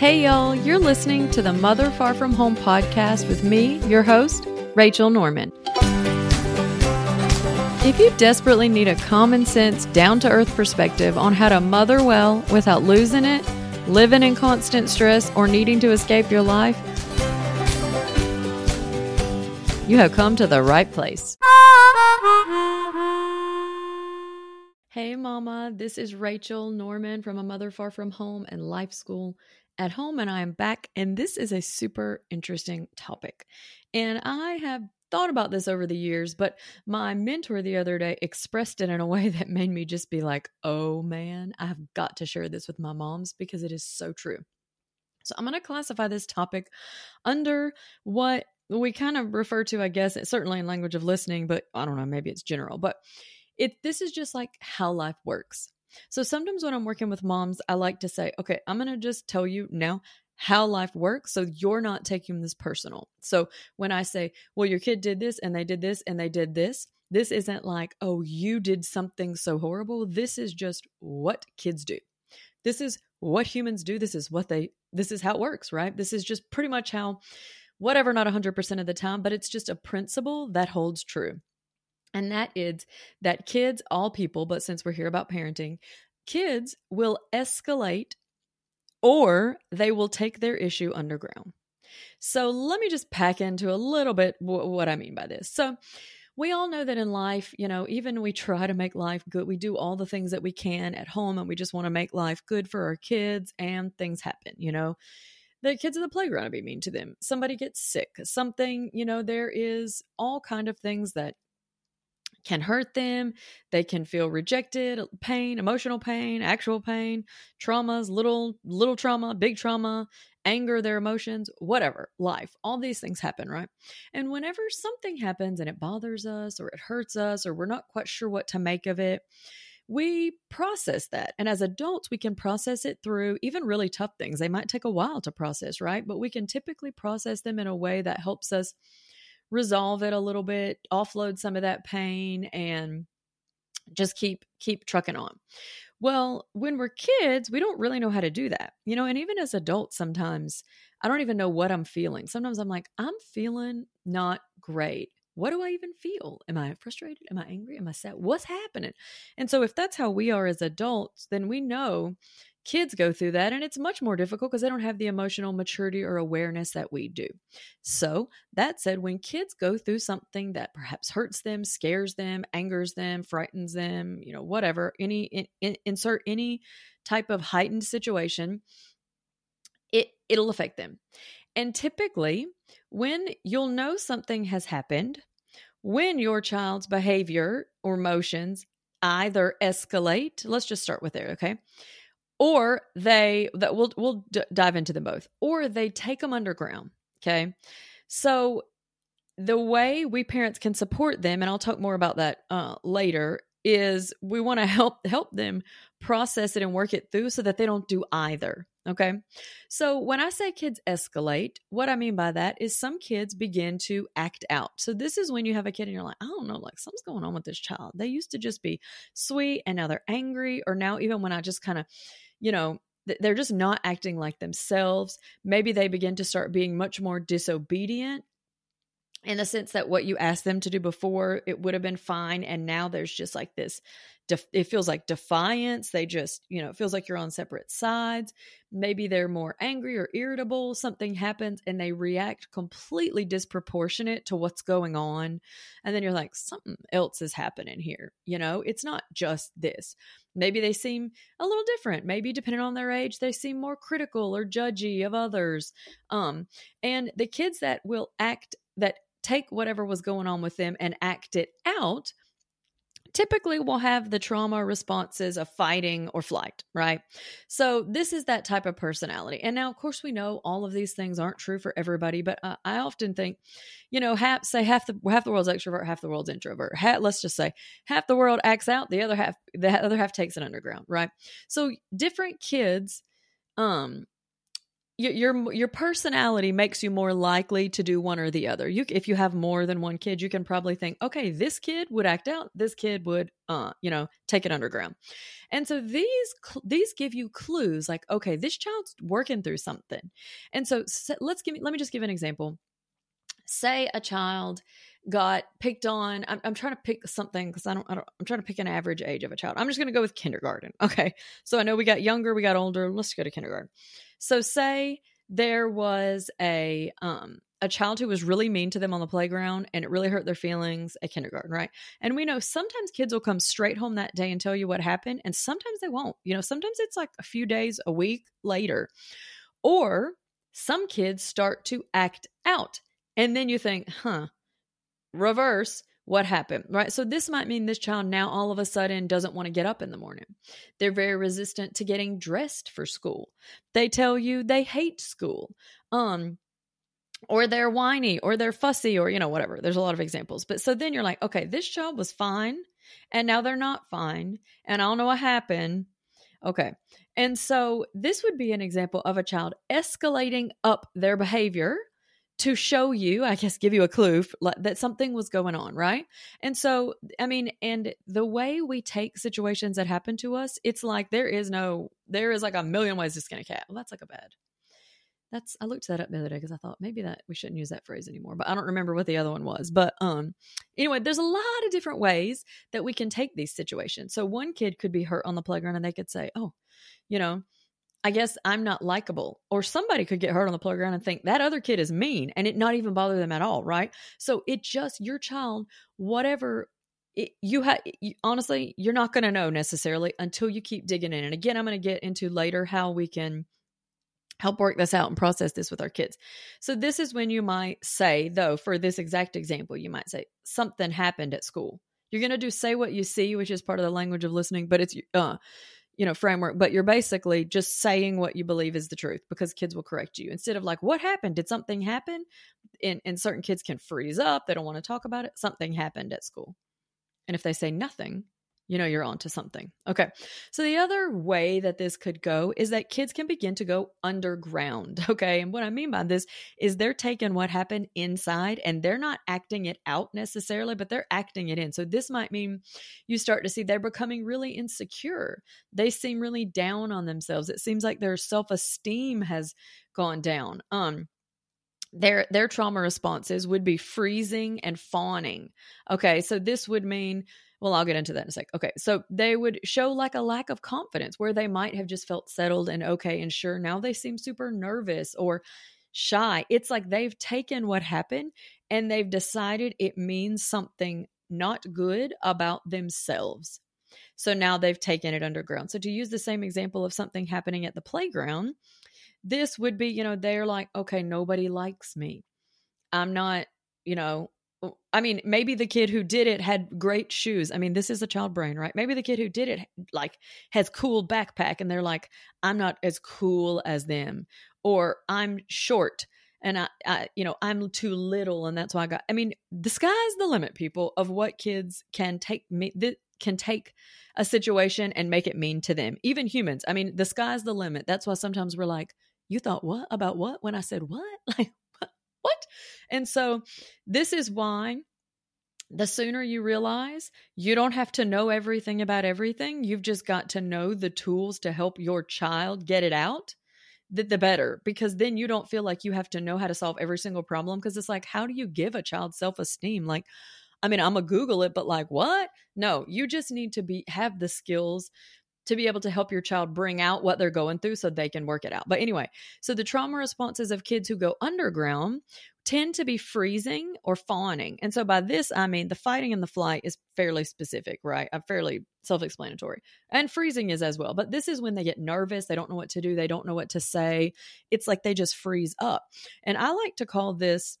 Hey, y'all, you're listening to the Mother Far From Home podcast with me, your host, Rachel Norman. If you desperately need a common sense, down to earth perspective on how to mother well without losing it, living in constant stress, or needing to escape your life, you have come to the right place. Hey, Mama, this is Rachel Norman from A Mother Far From Home and Life School at Home, and I am back. And this is a super interesting topic. And I have thought about this over the years, but my mentor the other day expressed it in a way that made me just be like, oh man, I've got to share this with my moms because it is so true. So I'm going to classify this topic under what we kind of refer to, I guess, certainly in language of listening, but I don't know, maybe it's general, but it this is just like how life works. So sometimes when I'm working with moms, I like to say, okay, I'm going to just tell you now how life works so you're not taking this personal. So when I say, well, your kid did this and they did this and they did this, this isn't like, oh, you did something so horrible. This is just what kids do. This is what humans do. This is what they, this is how it works, right? This is just pretty much how, whatever, not 100% of the time, but it's just a principle that holds true. And that is that kids, all people, but since we're here about parenting, kids will escalate or they will take their issue underground. So let me just pack into a little bit w- what I mean by this. So we all know that in life, you know, even we try to make life good, we do all the things that we can at home and we just want to make life good for our kids and things happen, you know. The kids at the playground be mean to them. Somebody gets sick. Something, you know, there is all kind of things that can hurt them. They can feel rejected, pain, emotional pain, actual pain, traumas, little little trauma, big trauma, anger, their emotions, whatever, life. All these things happen, right? And whenever something happens and it bothers us or it hurts us or we're not quite sure what to make of it, we process that. And as adults, we can process it through even really tough things. They might take a while to process, right? But we can typically process them in a way that helps us resolve it a little bit, offload some of that pain and just keep keep trucking on. Well, when we're kids, we don't really know how to do that. You know, and even as adults sometimes I don't even know what I'm feeling. Sometimes I'm like, I'm feeling not great. What do I even feel? Am I frustrated? Am I angry? Am I sad? What's happening? And so if that's how we are as adults, then we know kids go through that and it's much more difficult because they don't have the emotional maturity or awareness that we do. So, that said, when kids go through something that perhaps hurts them, scares them, angers them, frightens them, you know, whatever, any in, in, insert any type of heightened situation, it it'll affect them. And typically, when you'll know something has happened, when your child's behavior or emotions either escalate, let's just start with there, okay? Or they that we'll we'll d- dive into them both. Or they take them underground okay? So the way we parents can support them and i'll talk more about that uh, later is we want to help help them process it and work it through so that they don't do either okay? So when i say kids escalate what i mean by that is some kids begin to act out. So this is when you have a kid and you're like i don't know like something's going on with this child. They used to just be sweet and now they're angry or now even when i just kind of you know, they're just not acting like themselves. Maybe they begin to start being much more disobedient in the sense that what you asked them to do before it would have been fine and now there's just like this def- it feels like defiance. They just you know it feels like you're on separate sides. Maybe they're more angry or irritable. Something happens and they react completely disproportionate to what's going on. And then you're like something else is happening here. You know it's not just this. Maybe they seem a little different. Maybe depending on their age they seem more critical or judgy of others. Um and the kids that will act that take whatever was going on with them and act it out typically will have the trauma responses of fighting or flight, right? So this is that type of personality. And now, of course, we know all of these things aren't true for everybody, but uh, I often think, you know, half say half the half the world's extrovert, half the world's introvert. Half, let's just say half the world acts out, the other half the other half takes it underground, right? So different kids, um, your your personality makes you more likely to do one or the other. You if you have more than one kid, you can probably think, okay, this kid would act out, this kid would, uh, you know, take it underground. And so these these give you clues, like, okay, this child's working through something. And so, so let's give me let me just give an example. Say a child got picked on. I'm, I'm trying to pick something because I don't, I don't, I'm trying to pick an average age of a child. I'm just going to go with kindergarten. Okay. So I know we got younger, we got older. Let's go to kindergarten. So say there was a, um, a child who was really mean to them on the playground and it really hurt their feelings at kindergarten, right? And we know sometimes kids will come straight home that day and tell you what happened, and sometimes they won't. You know, sometimes it's like a few days, a week later. Or some kids start to act out. And then you think, huh, reverse what happened, right? So this might mean this child now all of a sudden doesn't want to get up in the morning. They're very resistant to getting dressed for school. They tell you they hate school. Um or they're whiny or they're fussy or you know whatever. There's a lot of examples. But so then you're like, okay, this child was fine and now they're not fine and I don't know what happened. Okay. And so this would be an example of a child escalating up their behavior to show you, I guess, give you a clue that something was going on, right? And so, I mean, and the way we take situations that happen to us, it's like there is no, there is like a million ways to skin a cat. Well, that's like a bad. That's I looked that up the other day because I thought maybe that we shouldn't use that phrase anymore, but I don't remember what the other one was. But um, anyway, there's a lot of different ways that we can take these situations. So one kid could be hurt on the playground, and they could say, "Oh, you know." I guess I'm not likable. Or somebody could get hurt on the playground and think that other kid is mean and it not even bother them at all, right? So it just your child, whatever it, you have, honestly, you're not going to know necessarily until you keep digging in. And again, I'm going to get into later how we can help work this out and process this with our kids. So this is when you might say, though, for this exact example, you might say something happened at school. You're going to do say what you see, which is part of the language of listening, but it's uh you know framework but you're basically just saying what you believe is the truth because kids will correct you. Instead of like what happened? Did something happen? And, and certain kids can freeze up. They don't want to talk about it. Something happened at school. And if they say nothing you know you're onto something. Okay. So the other way that this could go is that kids can begin to go underground. Okay. And what I mean by this is they're taking what happened inside and they're not acting it out necessarily, but they're acting it in. So this might mean you start to see they're becoming really insecure. They seem really down on themselves. It seems like their self-esteem has gone down. Um their their trauma responses would be freezing and fawning. Okay, so this would mean well, I'll get into that in a sec. Okay. So they would show like a lack of confidence where they might have just felt settled and okay and sure. Now they seem super nervous or shy. It's like they've taken what happened and they've decided it means something not good about themselves. So now they've taken it underground. So to use the same example of something happening at the playground, this would be, you know, they're like, okay, nobody likes me. I'm not, you know, I mean, maybe the kid who did it had great shoes. I mean, this is a child brain, right? Maybe the kid who did it like has cool backpack and they're like, I'm not as cool as them or I'm short and I, I you know, I'm too little and that's why I got I mean, the sky's the limit people of what kids can take me that can take a situation and make it mean to them. Even humans. I mean, the sky's the limit. That's why sometimes we're like, you thought what about what when I said what? Like what? And so this is why the sooner you realize you don't have to know everything about everything, you've just got to know the tools to help your child get it out, the, the better. Because then you don't feel like you have to know how to solve every single problem. Because it's like, how do you give a child self esteem? Like, I mean, I'm gonna Google it, but like, what? No, you just need to be have the skills to be able to help your child bring out what they're going through so they can work it out. But anyway, so the trauma responses of kids who go underground tend to be freezing or fawning. And so by this, I mean the fighting and the flight is fairly specific, right? I'm uh, fairly self explanatory. And freezing is as well. But this is when they get nervous, they don't know what to do, they don't know what to say. It's like they just freeze up. And I like to call this,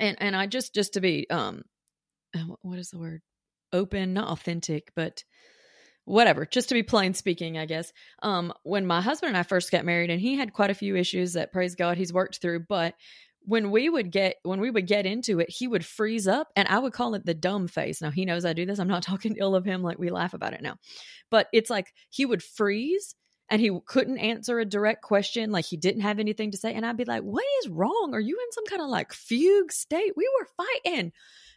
and, and I just, just to be, um, uh, what is the word? Open, not authentic, but whatever just to be plain speaking i guess um when my husband and i first got married and he had quite a few issues that praise god he's worked through but when we would get when we would get into it he would freeze up and i would call it the dumb face now he knows i do this i'm not talking ill of him like we laugh about it now but it's like he would freeze and he couldn't answer a direct question, like he didn't have anything to say. And I'd be like, What is wrong? Are you in some kind of like fugue state? We were fighting.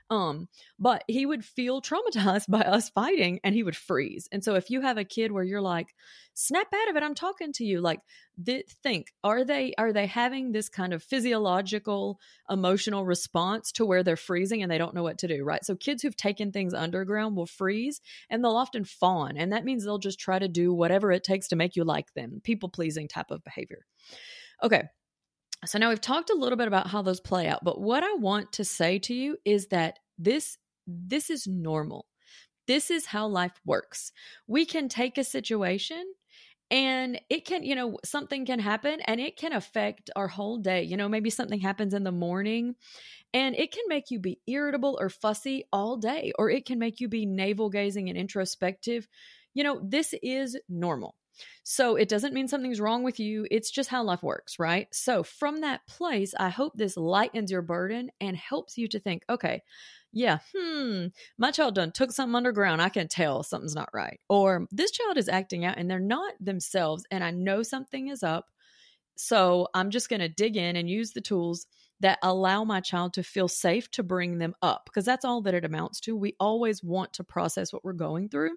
Um, but he would feel traumatized by us fighting and he would freeze. And so if you have a kid where you're like, snap out of it, I'm talking to you, like th- think, are they are they having this kind of physiological emotional response to where they're freezing and they don't know what to do, right? So kids who've taken things underground will freeze and they'll often fawn. And that means they'll just try to do whatever it takes to make you like them, people pleasing type of behavior. Okay, so now we've talked a little bit about how those play out, but what I want to say to you is that this this is normal. This is how life works. We can take a situation and it can, you know, something can happen and it can affect our whole day. You know, maybe something happens in the morning and it can make you be irritable or fussy all day, or it can make you be navel gazing and introspective. You know, this is normal. So it doesn't mean something's wrong with you. It's just how life works, right? So from that place, I hope this lightens your burden and helps you to think, okay, yeah, hmm, my child done took something underground. I can tell something's not right. Or this child is acting out and they're not themselves, and I know something is up. So I'm just going to dig in and use the tools that allow my child to feel safe to bring them up because that's all that it amounts to. We always want to process what we're going through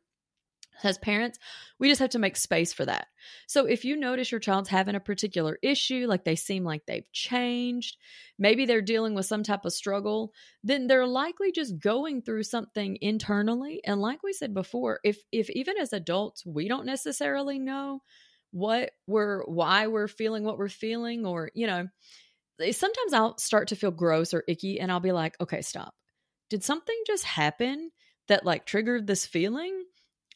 as parents, we just have to make space for that. So if you notice your child's having a particular issue, like they seem like they've changed, maybe they're dealing with some type of struggle, then they're likely just going through something internally. And like we said before, if if even as adults we don't necessarily know what we're why we're feeling what we're feeling or, you know, sometimes I'll start to feel gross or icky and I'll be like, "Okay, stop. Did something just happen that like triggered this feeling?"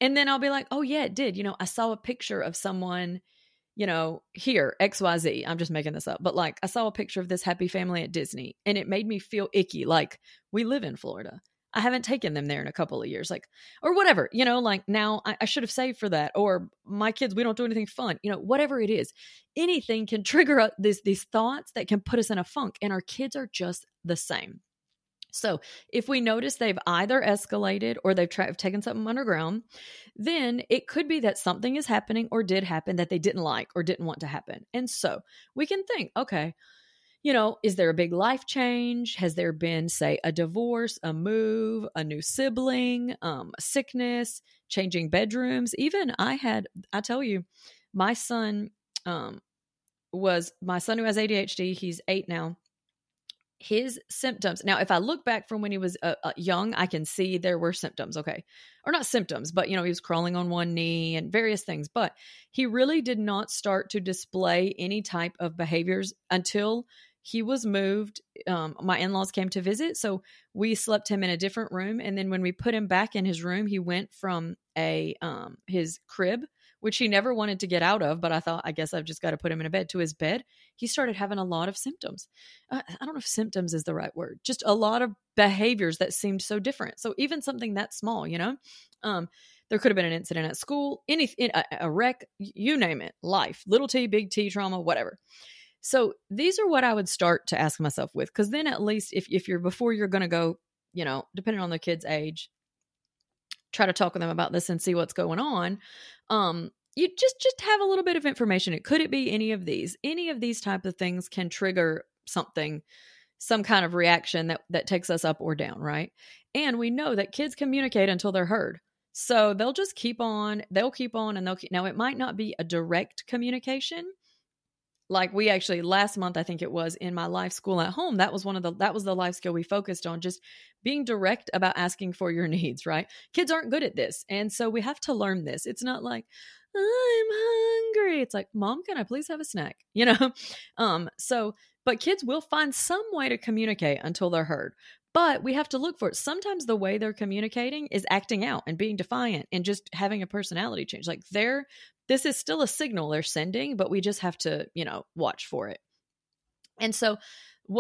And then I'll be like, oh, yeah, it did. You know, I saw a picture of someone, you know, here, XYZ. I'm just making this up. But like, I saw a picture of this happy family at Disney and it made me feel icky. Like, we live in Florida. I haven't taken them there in a couple of years, like, or whatever, you know, like now I, I should have saved for that, or my kids, we don't do anything fun, you know, whatever it is, anything can trigger up these these thoughts that can put us in a funk, and our kids are just the same. So, if we notice they've either escalated or they've tried, taken something underground, then it could be that something is happening or did happen that they didn't like or didn't want to happen. And so we can think, okay, you know, is there a big life change? Has there been, say, a divorce, a move, a new sibling, um, sickness, changing bedrooms? Even I had, I tell you, my son um, was my son who has ADHD. He's eight now his symptoms. Now if i look back from when he was uh, uh, young i can see there were symptoms okay? Or not symptoms but you know he was crawling on one knee and various things but he really did not start to display any type of behaviors until he was moved um, my in-laws came to visit so we slept him in a different room and then when we put him back in his room he went from a um, his crib which he never wanted to get out of, but I thought, I guess I've just got to put him in a bed to his bed. He started having a lot of symptoms. Uh, I don't know if symptoms is the right word, just a lot of behaviors that seemed so different. So even something that small, you know, um, there could have been an incident at school, any a, a wreck, you name it, life, little t, big T trauma, whatever. So these are what I would start to ask myself with, because then at least if if you're before you're going to go, you know, depending on the kid's age, try to talk with them about this and see what's going on. Um you just just have a little bit of information. It could it be any of these? Any of these type of things can trigger something some kind of reaction that that takes us up or down right? And we know that kids communicate until they're heard. So they'll just keep on they'll keep on and they'll keep now it might not be a direct communication like we actually last month i think it was in my life school at home that was one of the that was the life skill we focused on just being direct about asking for your needs right? Kids aren't good at this and so we have to learn this. It's not like i'm hungry. It's like mom can i please have a snack? You know? Um so but kids will find some way to communicate until they're heard but we have to look for it. Sometimes the way they're communicating is acting out and being defiant and just having a personality change. Like they're this is still a signal they're sending, but we just have to, you know, watch for it. And so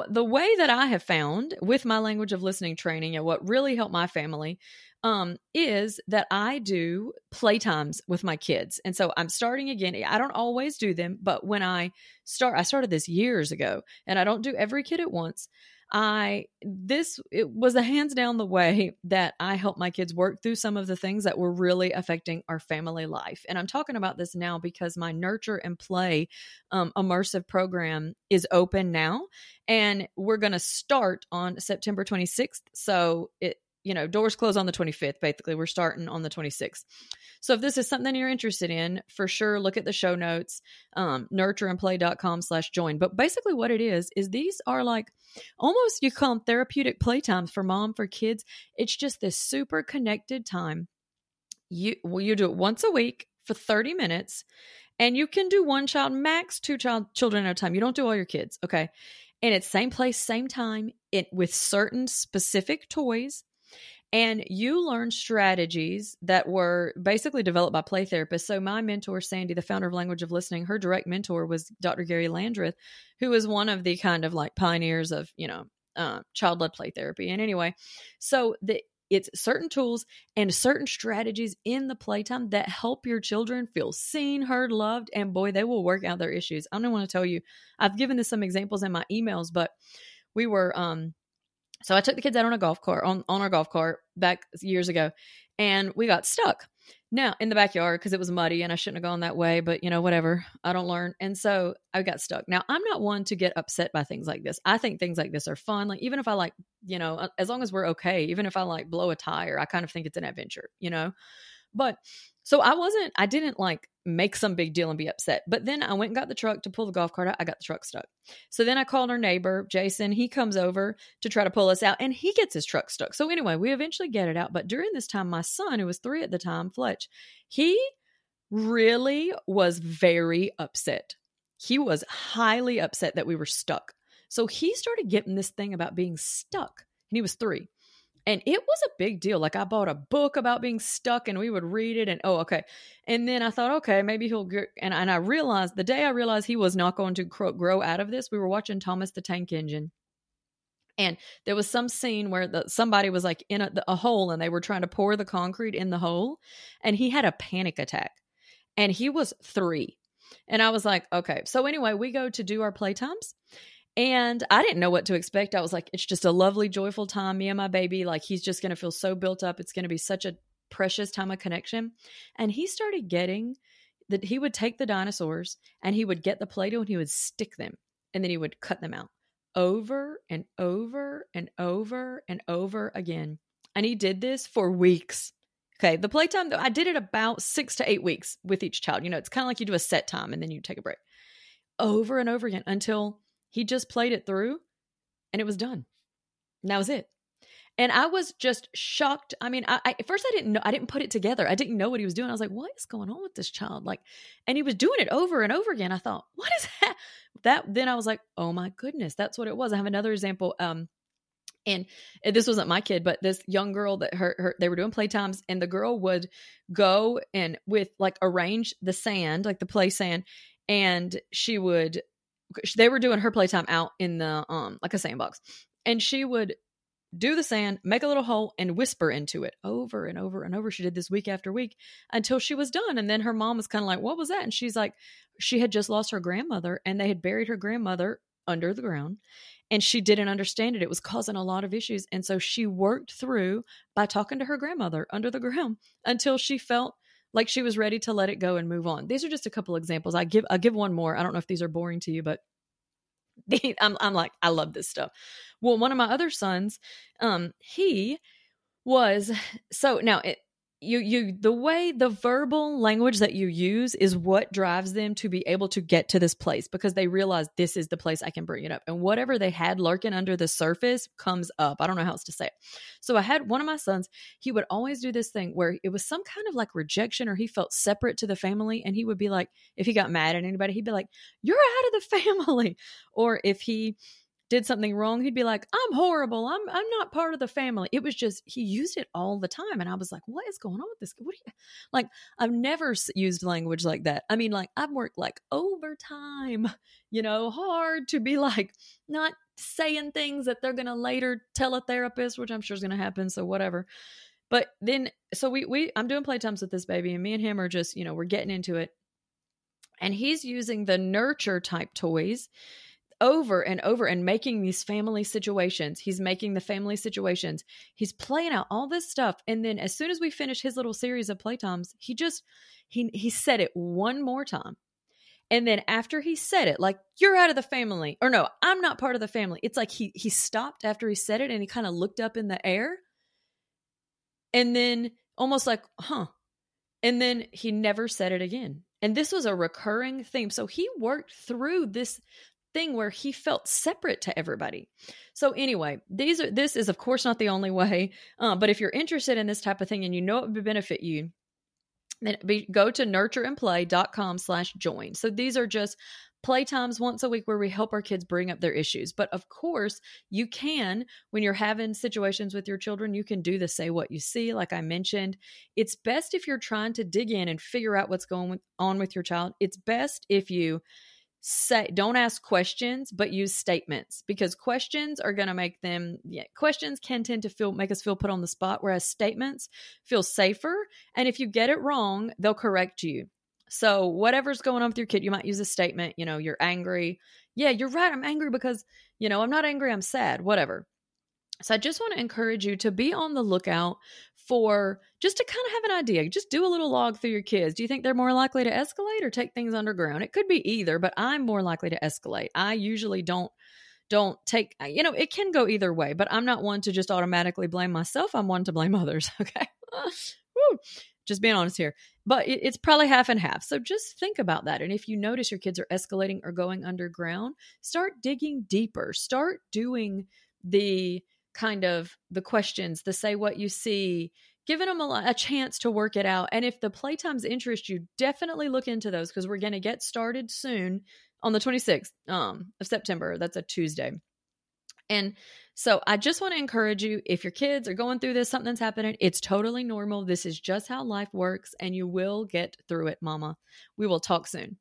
the way that I have found with my language of listening training and what really helped my family um, is that I do playtimes with my kids. And so I'm starting again. I don't always do them, but when I start, I started this years ago and I don't do every kid at once. I this it was a hands down the way that I helped my kids work through some of the things that were really affecting our family life. And I'm talking about this now because my nurture and play um, immersive program is open now, and we're going to start on September 26th. So it you know, doors close on the 25th, basically. We're starting on the 26th. So if this is something you're interested in, for sure, look at the show notes, um, nurtureandplay.com slash join. But basically what it is, is these are like almost you call them therapeutic playtimes for mom, for kids. It's just this super connected time. You, well, you do it once a week for 30 minutes and you can do one child max two child children at a time you don't do all your kids okay and it's same place same time it with certain specific toys and you learn strategies that were basically developed by play therapists. So, my mentor, Sandy, the founder of Language of Listening, her direct mentor was Dr. Gary Landreth, who was one of the kind of like pioneers of, you know, uh, child led play therapy. And anyway, so the it's certain tools and certain strategies in the playtime that help your children feel seen, heard, loved, and boy, they will work out their issues. I don't want to tell you, I've given this some examples in my emails, but we were um so I took the kids out on a golf cart on, on our golf cart back years ago and we got stuck. Now in the backyard because it was muddy and I shouldn't have gone that way, but you know, whatever. I don't learn. And so I got stuck. Now I'm not one to get upset by things like this. I think things like this are fun. Like even if I like, you know, as long as we're okay, even if I like blow a tire, I kind of think it's an adventure, you know? But so I wasn't, I didn't like make some big deal and be upset. But then I went and got the truck to pull the golf cart out. I got the truck stuck. So then I called our neighbor, Jason. He comes over to try to pull us out and he gets his truck stuck. So anyway, we eventually get it out. But during this time, my son, who was three at the time, Fletch, he really was very upset. He was highly upset that we were stuck. So he started getting this thing about being stuck. And he was three. And it was a big deal. Like I bought a book about being stuck and we would read it and oh, okay. And then I thought, okay, maybe he'll get, and, and I realized the day I realized he was not going to grow out of this, we were watching Thomas the Tank Engine. And there was some scene where the, somebody was like in a, a hole and they were trying to pour the concrete in the hole and he had a panic attack and he was three. And I was like, okay. So anyway, we go to do our playtimes and I didn't know what to expect. I was like, it's just a lovely, joyful time. Me and my baby, like, he's just going to feel so built up. It's going to be such a precious time of connection. And he started getting that he would take the dinosaurs and he would get the Play Doh and he would stick them and then he would cut them out over and over and over and over again. And he did this for weeks. Okay. The playtime, though, I did it about six to eight weeks with each child. You know, it's kind of like you do a set time and then you take a break over and over again until he just played it through and it was done. And that was it. And I was just shocked. I mean, I, I, at first I didn't know, I didn't put it together. I didn't know what he was doing. I was like, what is going on with this child? Like, and he was doing it over and over again. I thought, what is that? That then I was like, oh my goodness, that's what it was. I have another example. Um, and this wasn't my kid, but this young girl that her, her they were doing playtimes, and the girl would go and with like arrange the sand, like the play sand, and she would they were doing her playtime out in the um like a sandbox and she would do the sand make a little hole and whisper into it over and over and over. She did this week after week until she was done and then her mom was kind of like what was that? And she's like she had just lost her grandmother and they had buried her grandmother under the ground and she didn't understand it. It was causing a lot of issues and so she worked through by talking to her grandmother under the ground until she felt like she was ready to let it go and move on. These are just a couple examples. I give I give one more. I don't know if these are boring to you, but I'm I'm like I love this stuff. Well, one of my other sons, um, he was so now it, you you the way the verbal language that you use is what drives them to be able to get to this place because they realize this is the place I can bring it up. And whatever they had lurking under the surface comes up. I don't know how else to say it. So I had one of my sons he would always do this thing where it was some kind of like rejection or he felt separate to the family and he would be like if he got mad at anybody he'd be like you're out of the family. Or if he did something wrong, he'd be like, "I'm horrible. I'm I'm not part of the family." It was just he used it all the time, and I was like, "What is going on with this?" What you like? I've never used language like that. I mean, like I've worked like overtime, you know, hard to be like not saying things that they're gonna later tell a therapist, which I'm sure is gonna happen. So whatever. But then, so we we I'm doing playtimes with this baby, and me and him are just you know we're getting into it, and he's using the nurture type toys over and over and making these family situations. He's making the family situations. He's playing out all this stuff. And then as soon as we finish his little series of playtimes, he just he he said it one more time. And then after he said it, like, you're out of the family. Or no, I'm not part of the family. It's like he he stopped after he said it and he kind of looked up in the air. And then almost like, huh. And then he never said it again. And this was a recurring theme. So he worked through this thing where he felt separate to everybody. So anyway, these are this is of course not the only way, uh, but if you're interested in this type of thing and you know it would benefit you, then be, go to nurtureandplay.com slash join. So these are just playtimes once a week where we help our kids bring up their issues. But of course, you can, when you're having situations with your children, you can do the say what you see, like I mentioned. It's best if you're trying to dig in and figure out what's going on with your child. It's best if you say don't ask questions but use statements because questions are going to make them yeah questions can tend to feel make us feel put on the spot whereas statements feel safer and if you get it wrong they'll correct you. So whatever's going on with your kid you might use a statement you know you're angry. Yeah you're right i'm angry because you know i'm not angry i'm sad whatever. So I just want to encourage you to be on the lookout for just to kind of have an idea. Just do a little log through your kids. Do you think they're more likely to escalate or take things underground? It could be either, but I'm more likely to escalate. I usually don't don't take uh, you know it can go either way but i'm not one to just automatically blame myself i'm one to blame others okay just being honest here but it, it's probably half and half so just think about that and if you notice your kids are escalating or going underground start digging deeper start doing the kind of the questions, the say what you see, giving them a, a chance to work it out. And if the playtimes interest you, definitely look into those because we're going to get started soon on the 26th um, of September. That's a Tuesday. And so I just want to encourage you if your kids are going through this, something's happening, it's totally normal. This is just how life works, and you will get through it, mama. We will talk soon.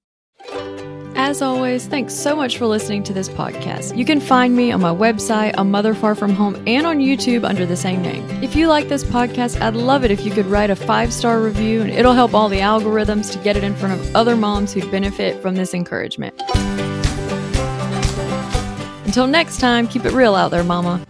As always, thanks so much for listening to this podcast. You can find me on my website, A Mother Far From Home, and on YouTube under the same name. If you like this podcast, I'd love it if you could write a five star review, and it'll help all the algorithms to get it in front of other moms who benefit from this encouragement. Until next time, keep it real out there, mama.